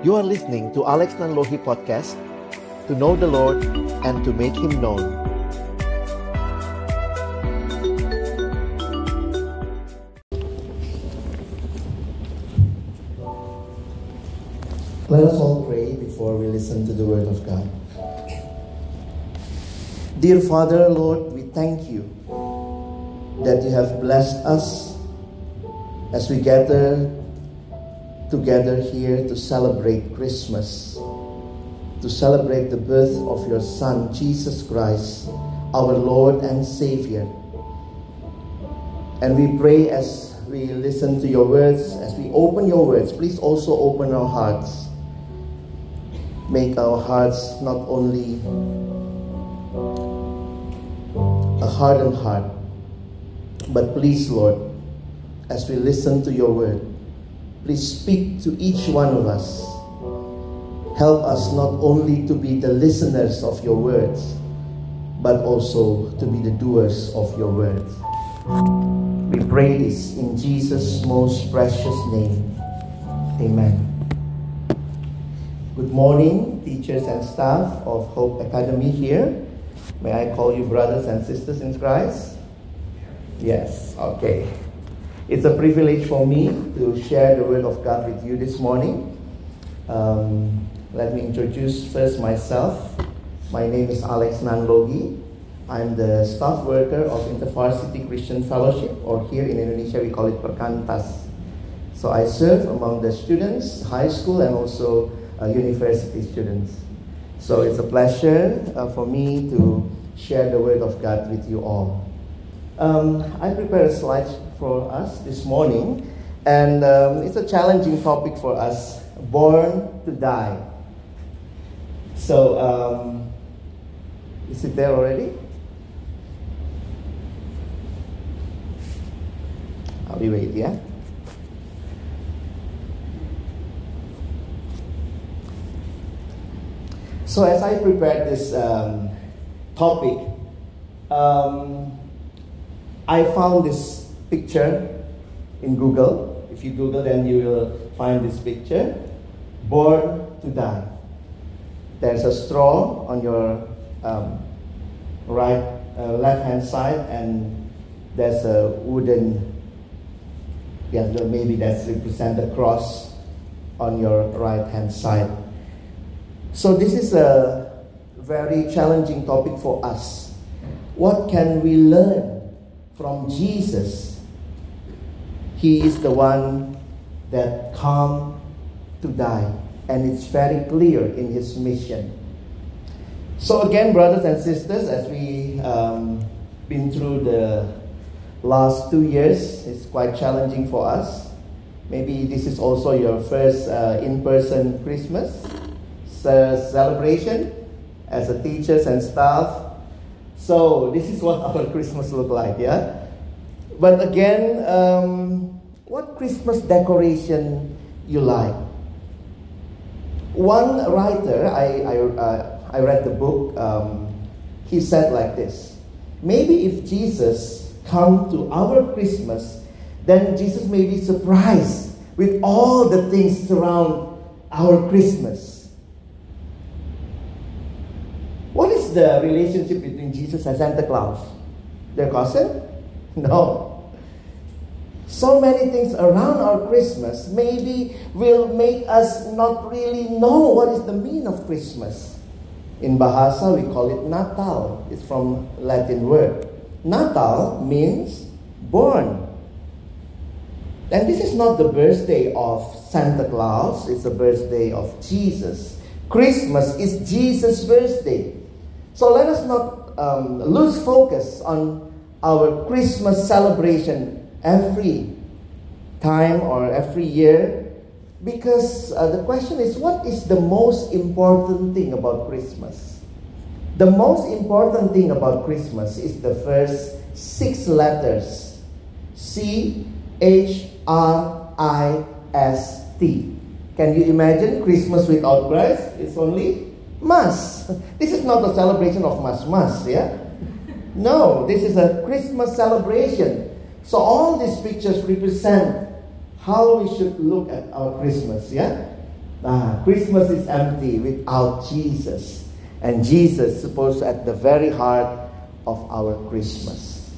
You are listening to Alex Nanlohi Podcast to know the Lord and to make Him known. Let us all pray before we listen to the Word of God. Dear Father, Lord, we thank you that you have blessed us as we gather together here to celebrate Christmas, to celebrate the birth of your Son, Jesus Christ, our Lord and Savior. And we pray as we listen to your words, as we open your words, please also open our hearts. Make our hearts not only a hardened heart, but please, Lord, as we listen to your word, please speak to each one of us. Help us not only to be the listeners of your words, but also to be the doers of your words. We pray this in Jesus' most precious name. Amen. Good morning, teachers and staff of Hope Academy here. May I call you brothers and sisters in Christ? Yes, okay. It's a privilege for me to share the Word of God with you this morning. Um, let me introduce first myself. My name is Alex Nanlogi. I'm the staff worker of InterVarsity Christian Fellowship, or here in Indonesia we call it Perkantas. So I serve among the students, high school, and also uh, university students. So it's a pleasure uh, for me to share the Word of God with you all. Um, I prepared a slide for us this morning, and um, it's a challenging topic for us born to die. So, um, is it there already? I'll be wait, yeah? So, as I prepared this um, topic, um, I found this picture in Google. If you Google, then you will find this picture Born to Die. There's a straw on your um, right, uh, left hand side, and there's a wooden, yeah, maybe that's represent the cross on your right hand side. So, this is a very challenging topic for us. What can we learn from Jesus? He is the one that come to die, and it's very clear in his mission. So, again, brothers and sisters, as we um, been through the last two years, it's quite challenging for us. Maybe this is also your first uh, in person Christmas celebration as a teachers and staff. So this is what our Christmas look like, yeah. But again, um, what Christmas decoration you like? One writer, I I, uh, I read the book. Um, he said like this: Maybe if Jesus come to our Christmas, then Jesus may be surprised with all the things surround our Christmas. What is the relationship between Jesus and Santa Claus? Their cousin? No. So many things around our Christmas maybe will make us not really know what is the meaning of Christmas. In Bahasa, we call it Natal. It's from Latin word. Natal means born. And this is not the birthday of Santa Claus, it's the birthday of Jesus. Christmas is Jesus' birthday. So let us not um, lose focus on our Christmas celebration every time or every year because uh, the question is what is the most important thing about Christmas? The most important thing about Christmas is the first six letters C H R I S T. Can you imagine Christmas without Christ? It's only Mass. This is not a celebration of Mass Mass, yeah? No, this is a Christmas celebration. So all these pictures represent how we should look at our Christmas, yeah? Ah, Christmas is empty without Jesus. And Jesus is supposed at the very heart of our Christmas.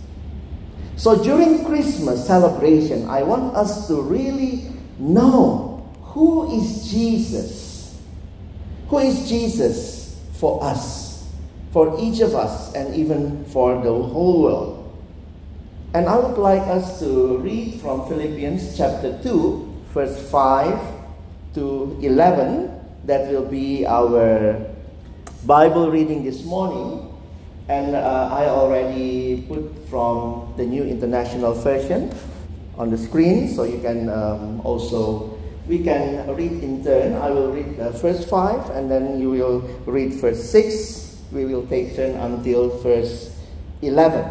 So during Christmas celebration, I want us to really know who is Jesus. Who is Jesus for us, for each of us, and even for the whole world. And I would like us to read from Philippians chapter 2, verse 5 to 11. That will be our Bible reading this morning. And uh, I already put from the New International Version on the screen, so you can um, also we can read in turn. I will read the first five, and then you will read first six. We will take turn until verse eleven.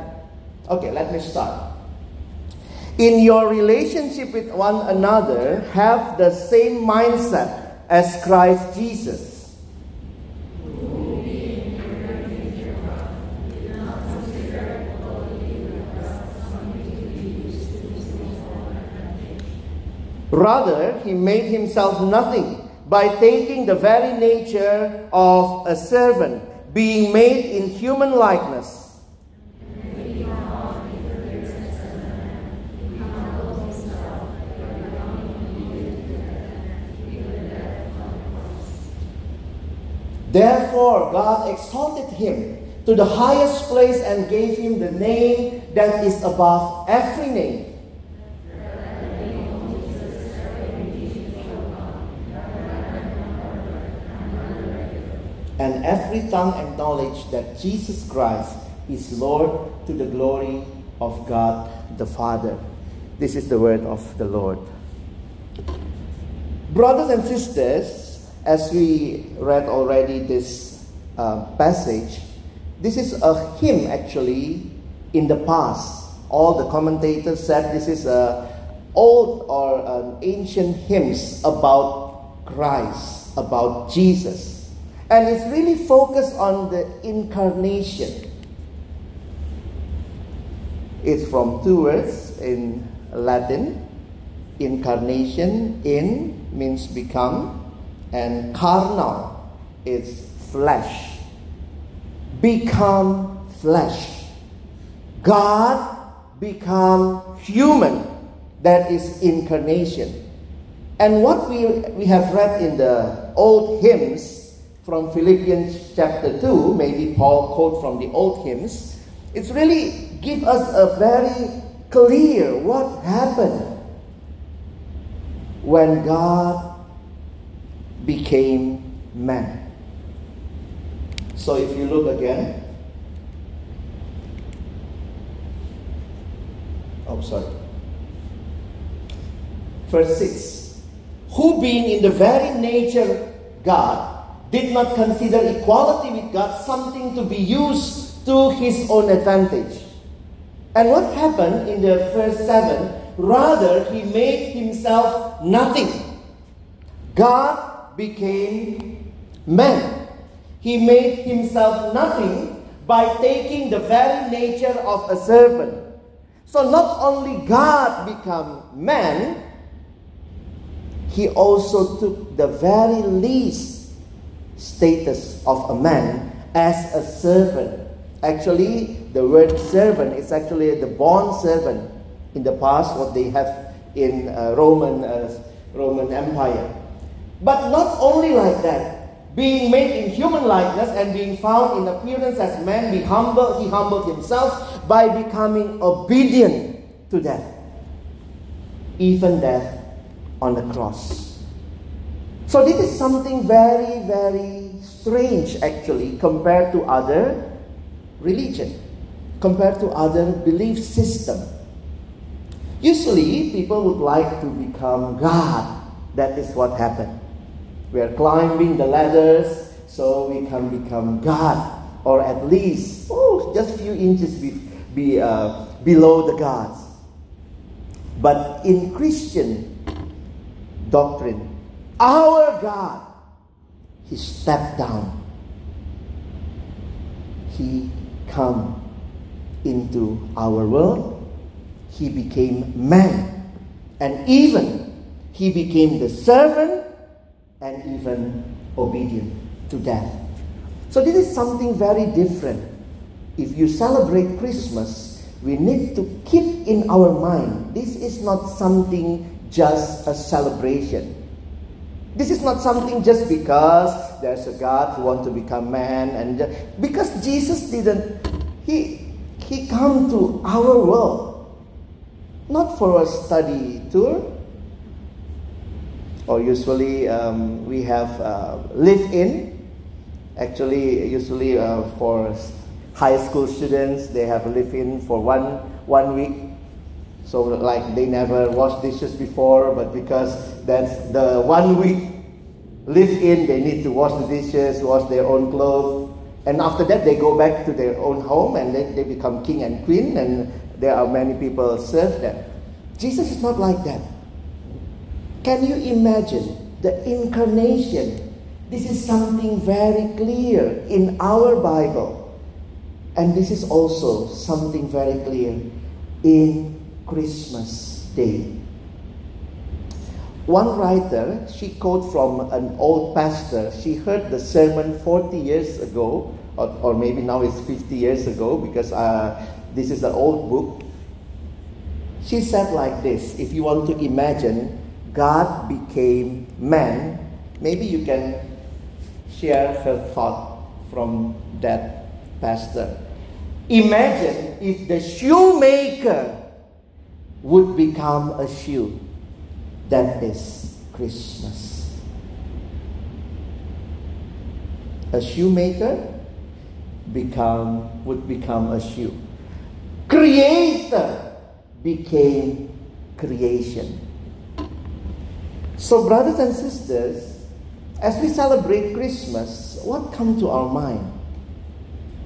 Okay, let me start. In your relationship with one another, have the same mindset as Christ Jesus Rather, he made himself nothing by taking the very nature of a servant, being made in human likeness. Therefore, God exalted him to the highest place and gave him the name that is above every name and every tongue acknowledge that Jesus Christ is Lord to the glory of God the Father. This is the word of the Lord. Brothers and sisters, as we read already this uh, passage, this is a hymn actually in the past. All the commentators said this is a old or an ancient hymns about Christ, about Jesus. And it's really focused on the incarnation. It's from two words in Latin. Incarnation, in means become, and carnal is flesh. Become flesh. God become human. That is incarnation. And what we, we have read in the old hymns from Philippians chapter 2, maybe Paul quote from the old hymns, it's really give us a very clear what happened when God became man. So if you look again, oh sorry. Verse 6 Who being in the very nature God did not consider equality with God something to be used to his own advantage. And what happened in the verse 7? Rather, he made himself nothing. God became man. He made himself nothing by taking the very nature of a servant. So not only God became man, he also took the very least status of a man as a servant. Actually, the word servant is actually the bond servant in the past, what they have in uh, Roman uh, Roman Empire. But not only like that, being made in human likeness and being found in appearance as man, be humble, he humbled himself by becoming obedient to death, even death on the cross. So this is something very, very strange actually compared to other religion, compared to other belief system. Usually people would like to become God. That is what happened. We are climbing the ladders so we can become God, or at least oh, just a few inches be, be uh, below the gods. But in Christian doctrine, our God, He stepped down. He come into our world. He became man. And even He became the servant and even obedient to death. So, this is something very different. If you celebrate Christmas, we need to keep in our mind this is not something just a celebration. This is not something just because there's a God who wants to become man and just, because Jesus didn't he he come to our world. Not for a study tour. Or usually um, we have uh, live in. Actually usually uh, for high school students they have live in for one one week. So like they never washed dishes before but because that's the one week live in they need to wash the dishes wash their own clothes. And after that they go back to their own home and then they become king and queen and there are many people serve them. Jesus is not like that. Can you imagine the incarnation? This is something very clear in our bible. And this is also something very clear in christmas day one writer, she quote from an old pastor. She heard the sermon 40 years ago, or, or maybe now it's 50 years ago, because uh, this is an old book. She said like this If you want to imagine God became man, maybe you can share her thought from that pastor. Imagine if the shoemaker would become a shoe. That is Christmas. A shoemaker become would become a shoe. Creator became creation. So, brothers and sisters, as we celebrate Christmas, what comes to our mind?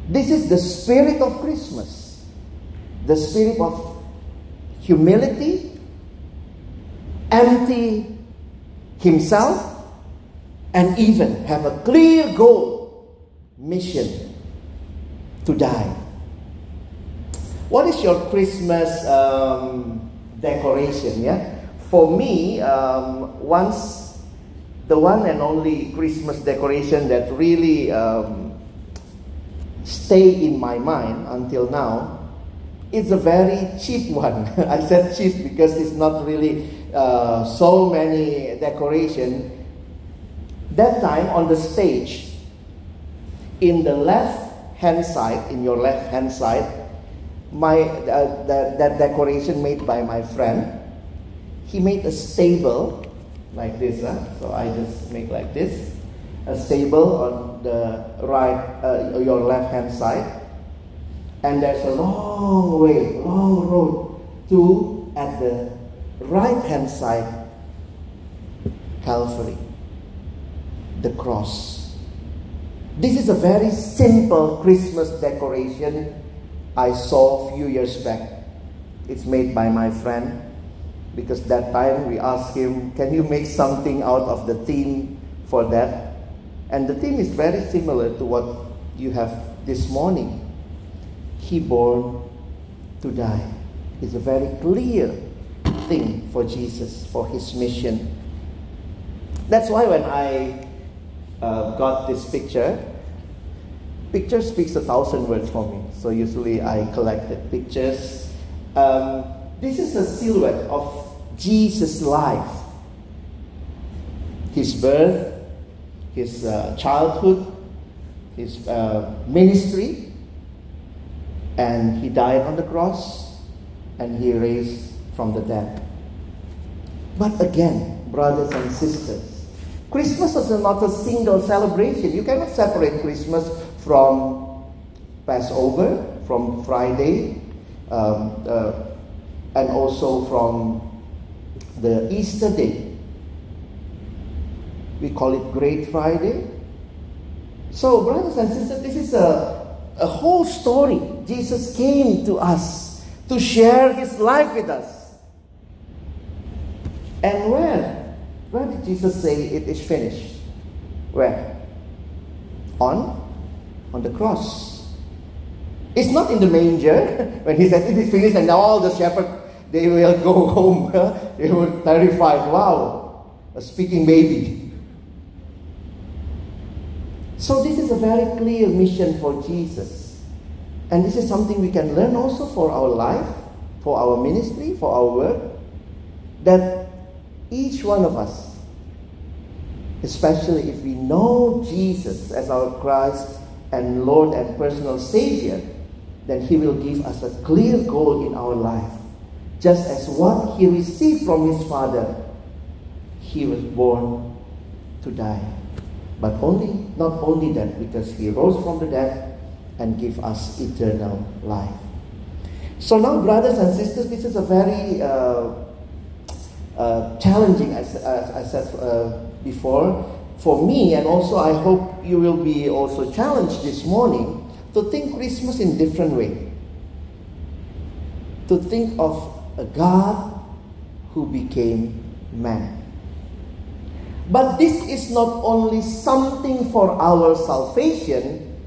This is the spirit of Christmas, the spirit of humility, empty himself, and even have a clear goal, mission to die. What is your Christmas um, decoration? Yeah, for me, um, once the one and only Christmas decoration that really um, stay in my mind until now is a very cheap one. I said cheap because it's not really uh, so many decoration. That time on the stage, in the left hand side, in your left hand side, my uh, that, that decoration made by my friend, he made a stable like this. Huh? So I just make like this, a stable on the right, uh, your left hand side, and there's a long way, long road to at the right hand side, Calvary, the cross. This is a very simple Christmas decoration I saw a few years back. It's made by my friend because that time we asked him, Can you make something out of the theme for that? And the theme is very similar to what you have this morning. He born to die. It's a very clear thing for Jesus, for his mission. That's why when I uh, got this picture, picture speaks a thousand words for me. So usually I collected pictures. Um, this is a silhouette of Jesus' life, his birth, his uh, childhood, his uh, ministry, and he died on the cross, and he raised from the dead. But again, brothers and sisters, Christmas is not a single celebration. You cannot separate Christmas from Passover, from Friday, um, uh, and also from the Easter day. We call it Great Friday. So, brothers and sisters, this is a, a whole story. Jesus came to us to share his life with us. And where? Where did Jesus say it is finished? Where? On? On the cross. It's not in the manger when he says it is finished and now all the shepherds they will go home. they were terrified. Wow, a speaking baby. So, this is a very clear mission for Jesus. And this is something we can learn also for our life, for our ministry, for our work. That each one of us, especially if we know Jesus as our Christ and Lord and personal Savior, then He will give us a clear goal in our life. Just as what He received from His Father, He was born to die. But only, not only that, because He rose from the dead and give us eternal life. So now, brothers and sisters, this is a very uh, uh, challenging, as, as I said uh, before, for me, and also I hope you will be also challenged this morning to think Christmas in different way. To think of a God who became man. But this is not only something for our salvation,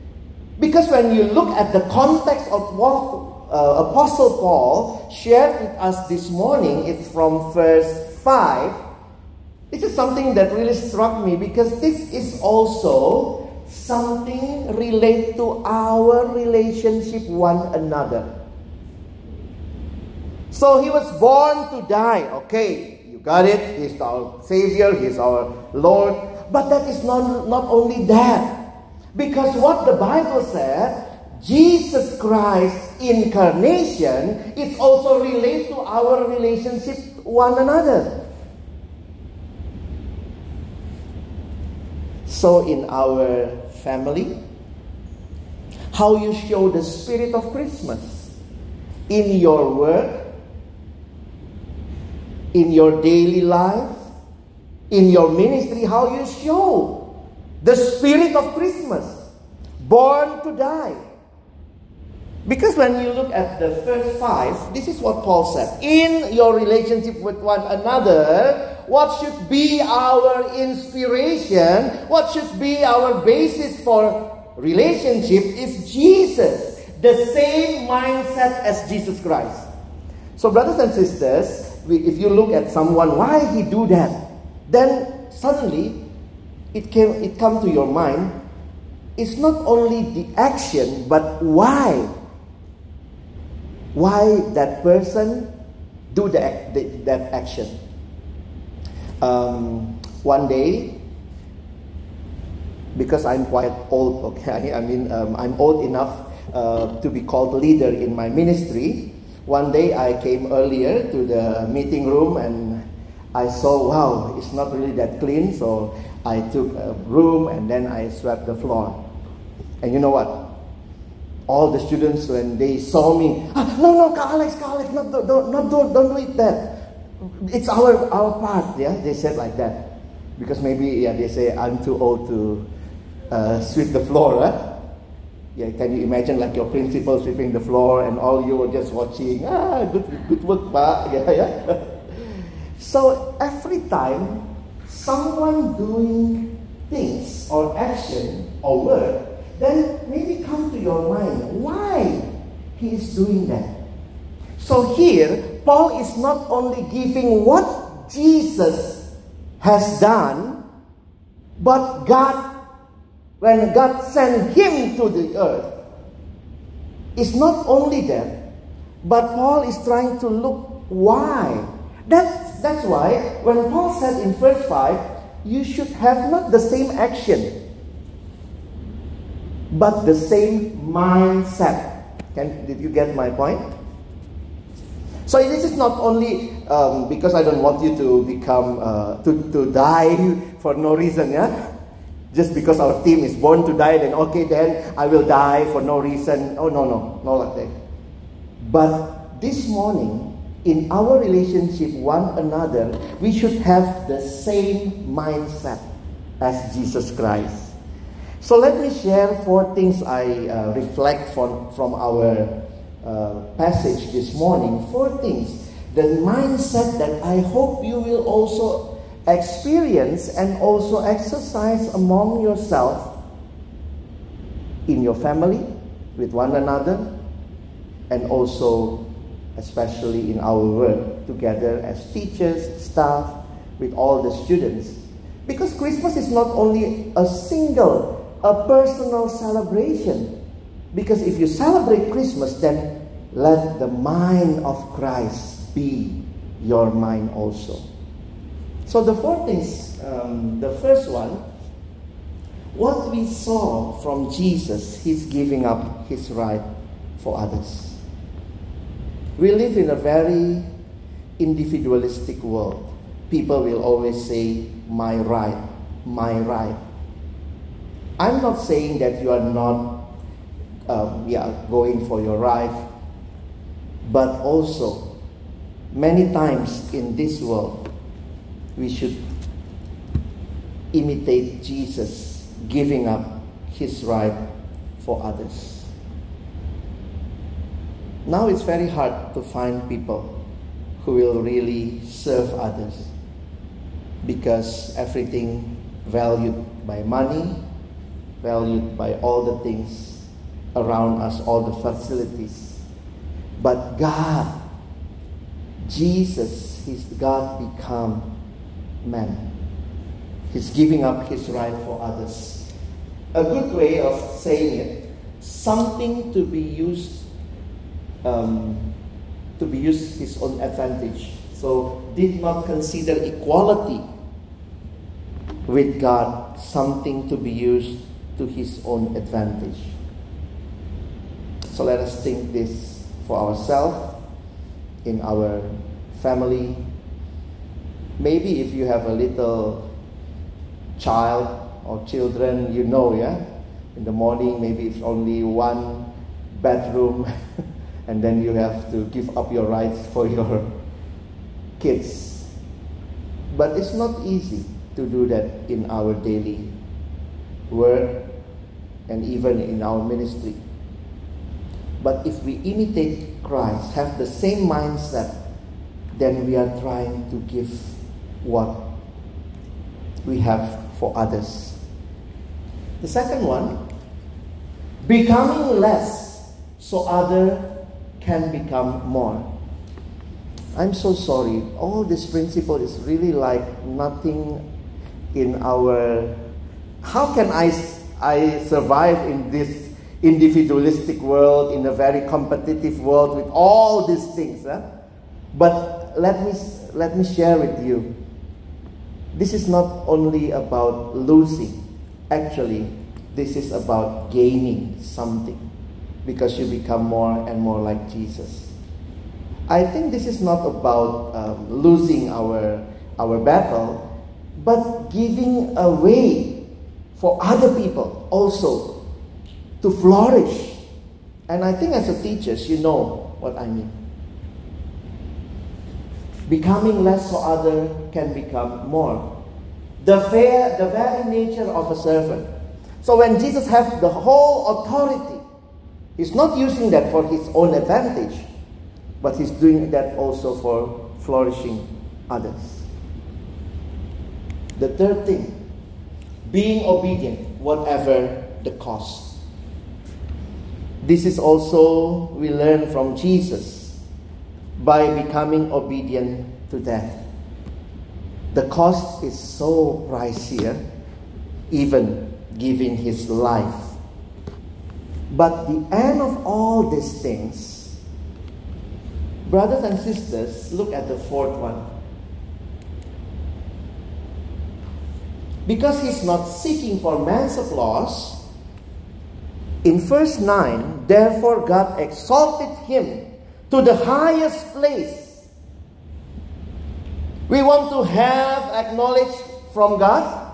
because when you look at the context of what uh, Apostle Paul shared with us this morning, it's from verse 5. This is something that really struck me because this is also something related to our relationship one another. So he was born to die. Okay, you got it. He's our Savior, He's our Lord. But that is not, not only that. Because what the Bible said, Jesus Christ's incarnation is also relate to our relationship one another. So in our family, how you show the spirit of Christmas in your work, in your daily life, in your ministry, how you show the spirit of Christmas, born to die. Because when you look at the first five, this is what Paul said. In your relationship with one another, what should be our inspiration, what should be our basis for relationship is Jesus. The same mindset as Jesus Christ. So, brothers and sisters, if you look at someone, why he do that? Then suddenly it came it come to your mind. It's not only the action, but why. Why that person do that, that action um, one day, because I'm quite old, okay, I mean, um, I'm old enough uh, to be called leader in my ministry. One day I came earlier to the meeting room and I saw, wow, it's not really that clean, so I took a broom and then I swept the floor. And you know what? All the students, when they saw me, ah, no, no, Ka Alex, Ka Alex, not, don't, not, don't, don't do it that it's our our part. Yeah, they said like that because maybe yeah they say I'm too old to uh, sweep the floor. Yeah, can you imagine like your principal sweeping the floor and all you were just watching? Ah, good good work, pa. Yeah, yeah. so every time someone doing things or action or work, then maybe come to your mind why he is doing that. So here Paul is not only giving what Jesus has done, but God, when God sent him to the earth, it's not only that, but Paul is trying to look why. That's, that's why when Paul said in verse 5, you should have not the same action, but the same mindset. Can, did you get my point? So this is not only um, because I don't want you to become uh, to to die for no reason, yeah. Just because our team is born to die, then okay, then I will die for no reason. Oh no, no, no like that. But this morning, in our relationship one another, we should have the same mindset as Jesus Christ. So let me share four things I uh, reflect from from our uh, passage this morning, four things. The mindset that I hope you will also experience and also exercise among yourself in your family, with one another, and also especially in our work together as teachers, staff, with all the students. Because Christmas is not only a single a personal celebration. Because if you celebrate Christmas, then let the mind of Christ be your mind also. So the four things, um, the first one, what we saw from Jesus, he's giving up his right for others. We live in a very individualistic world. People will always say, my right, my right. I'm not saying that you are not um, yeah, going for your right, but also many times in this world we should imitate Jesus giving up his right for others. Now it's very hard to find people who will really serve others because everything valued by money, valued by all the things around us, all the facilities. But God, Jesus, His God become man. He's giving up his right for others. A good way of saying it, something to be used um, to be used his own advantage. So did not consider equality with God something to be used to his own advantage. So let us think this for ourselves, in our family. Maybe if you have a little child or children, you know, yeah? In the morning, maybe it's only one bedroom, and then you have to give up your rights for your kids. But it's not easy to do that in our daily work and even in our ministry. But if we imitate Christ, have the same mindset, then we are trying to give what we have for others. The second one, becoming less so other can become more. I'm so sorry. All this principle is really like nothing in our. How can I, I survive in this individualistic world, in a very competitive world with all these things? Huh? But let me, let me share with you. This is not only about losing, actually, this is about gaining something because you become more and more like Jesus. I think this is not about um, losing our, our battle, but giving a way for other people also to flourish. And I think as a teacher, you know what I mean. Becoming less for other can become more. The, fair, the very nature of a servant. So when Jesus has the whole authority, he's not using that for his own advantage, but he's doing that also for flourishing others. The third thing, being obedient, whatever the cost. This is also we learn from Jesus by becoming obedient to death. The cost is so pricier, even giving his life. But the end of all these things, brothers and sisters, look at the fourth one. Because he's not seeking for man's applause, in verse 9, therefore God exalted him to the highest place. We want to have acknowledged from God,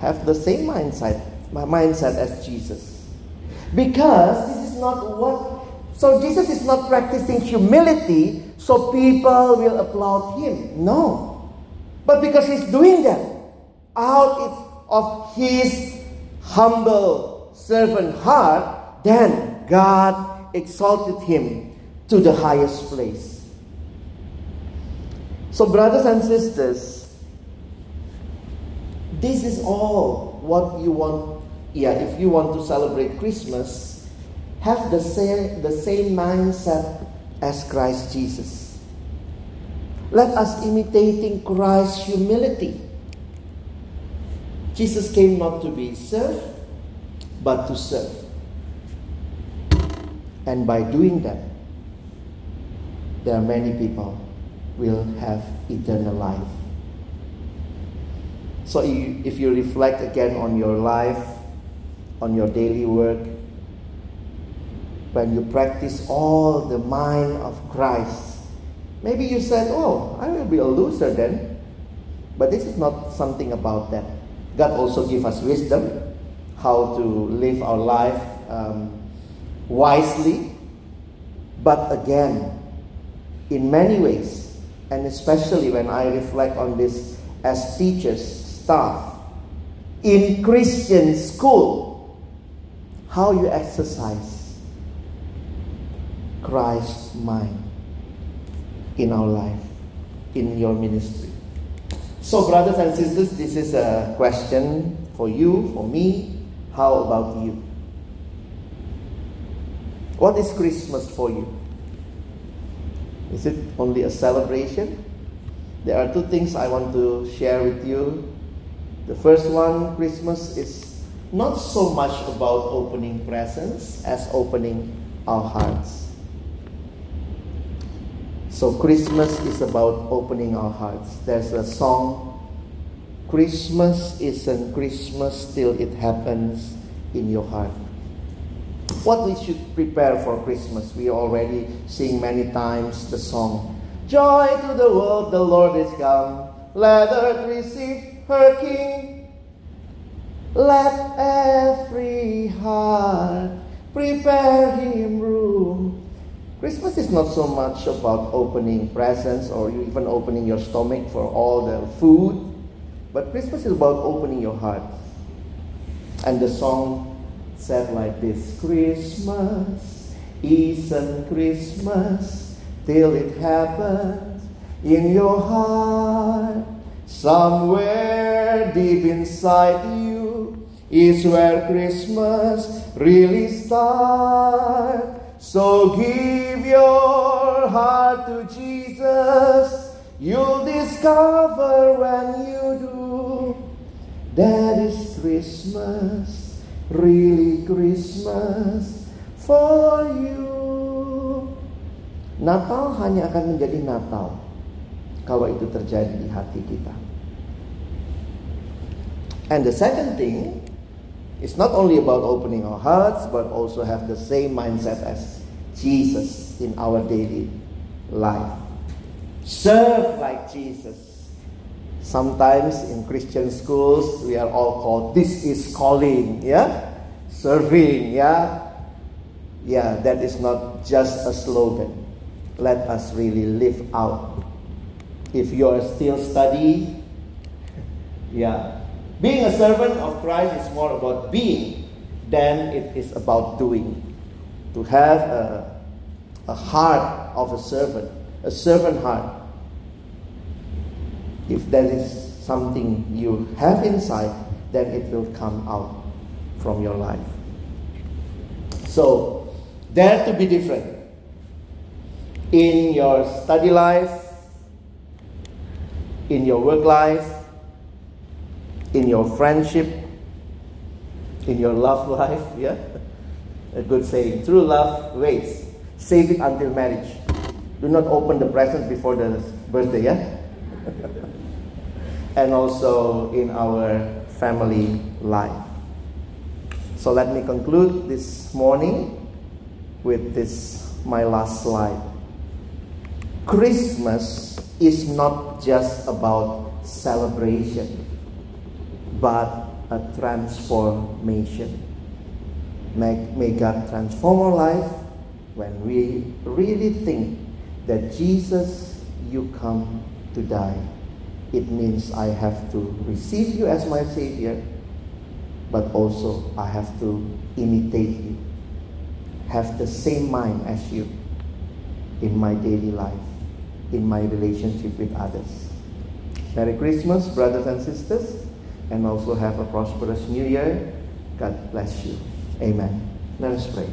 have the same mindset, mindset as Jesus. Because this is not what, so Jesus is not practicing humility so people will applaud him. No. But because he's doing that out of his humble servant heart, then God exalted him to the highest place. So, brothers and sisters, this is all what you want. Yeah, if you want to celebrate Christmas, have the same, the same mindset as Christ Jesus. Let us imitating Christ's humility. Jesus came not to be served, but to serve. And by doing that, there are many people will have eternal life. So if you reflect again on your life, on your daily work, when you practice all the mind of Christ, maybe you said, Oh, I will be a loser then. But this is not something about that. God also give us wisdom how to live our life um, wisely. But again, in many ways, and especially when I reflect on this as teachers, staff, in Christian school, how you exercise Christ's mind in our life, in your ministry. So, brothers and sisters, this is a question for you, for me. How about you? What is Christmas for you? Is it only a celebration? There are two things I want to share with you. The first one, Christmas is not so much about opening presents as opening our hearts. So, Christmas is about opening our hearts. There's a song, Christmas isn't Christmas till it happens in your heart what we should prepare for Christmas. We already sing many times the song, Joy to the world, the Lord is come. Let earth receive her King. Let every heart prepare him room. Christmas is not so much about opening presents or even opening your stomach for all the food, but Christmas is about opening your heart. And the song said like this Christmas isn't Christmas till it happens in your heart. Somewhere deep inside you is where Christmas really starts. So give your heart to Jesus. You'll discover when you do that is Christmas really Christmas for you. Natal hanya akan menjadi Natal kalau itu terjadi di hati kita. And the second thing is not only about opening our hearts, but also have the same mindset as Jesus in our daily life. Serve like Jesus. Sometimes in Christian schools, we are all called, this is calling, yeah? Serving, yeah? Yeah, that is not just a slogan. Let us really live out. If you are still studying, yeah. Being a servant of Christ is more about being than it is about doing. To have a, a heart of a servant, a servant heart, if there is something you have inside, then it will come out from your life. So, dare to be different. In your study life, in your work life, in your friendship, in your love life, yeah? A good saying. True love waits. Save it until marriage. Do not open the present before the birthday, yeah? and also in our family life. So let me conclude this morning with this my last slide. Christmas is not just about celebration, but a transformation. May, may God transform our life when we really think that Jesus, you come to die it means I have to receive you as my Savior, but also I have to imitate you, have the same mind as you in my daily life, in my relationship with others. Merry Christmas, brothers and sisters, and also have a prosperous new year. God bless you. Amen. Let us pray.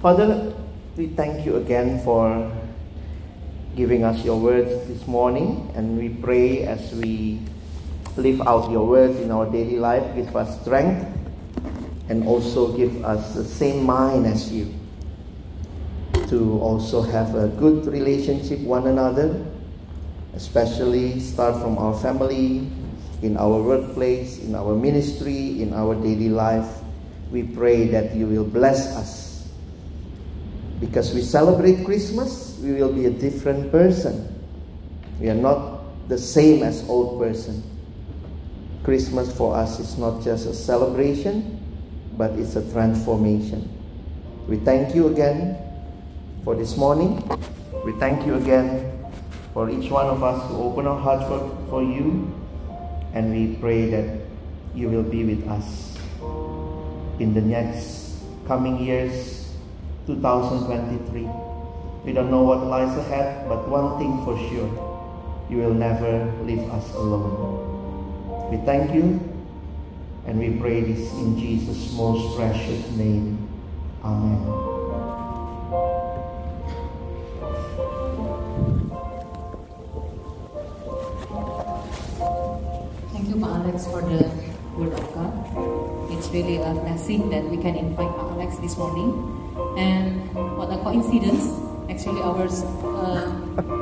Father, we thank you again for giving us your words this morning. And we pray as we live out your words in our daily life. Give us strength and also give us the same mind as you to also have a good relationship one another, especially start from our family, in our workplace, in our ministry, in our daily life. We pray that you will bless us. Because we celebrate Christmas, we will be a different person. We are not the same as old person. Christmas for us is not just a celebration, but it's a transformation. We thank you again for this morning. We thank you again for each one of us to open our hearts for, for you. And we pray that you will be with us in the next coming years, 2023. We don't know what lies ahead, but one thing for sure you will never leave us alone. We thank you and we pray this in Jesus' most precious name. Amen. Really a blessing that we can invite Pa Alex this morning. And what a coincidence! Actually, our uh,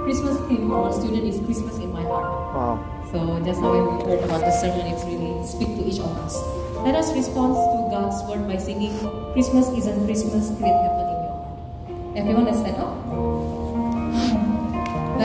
Christmas theme for our student is Christmas in my heart. Wow. So just now when we heard about the sermon, it's really speak to each of us. Let us respond to God's word by singing, Christmas isn't Christmas till it happened in your heart. Everyone, let's stand up.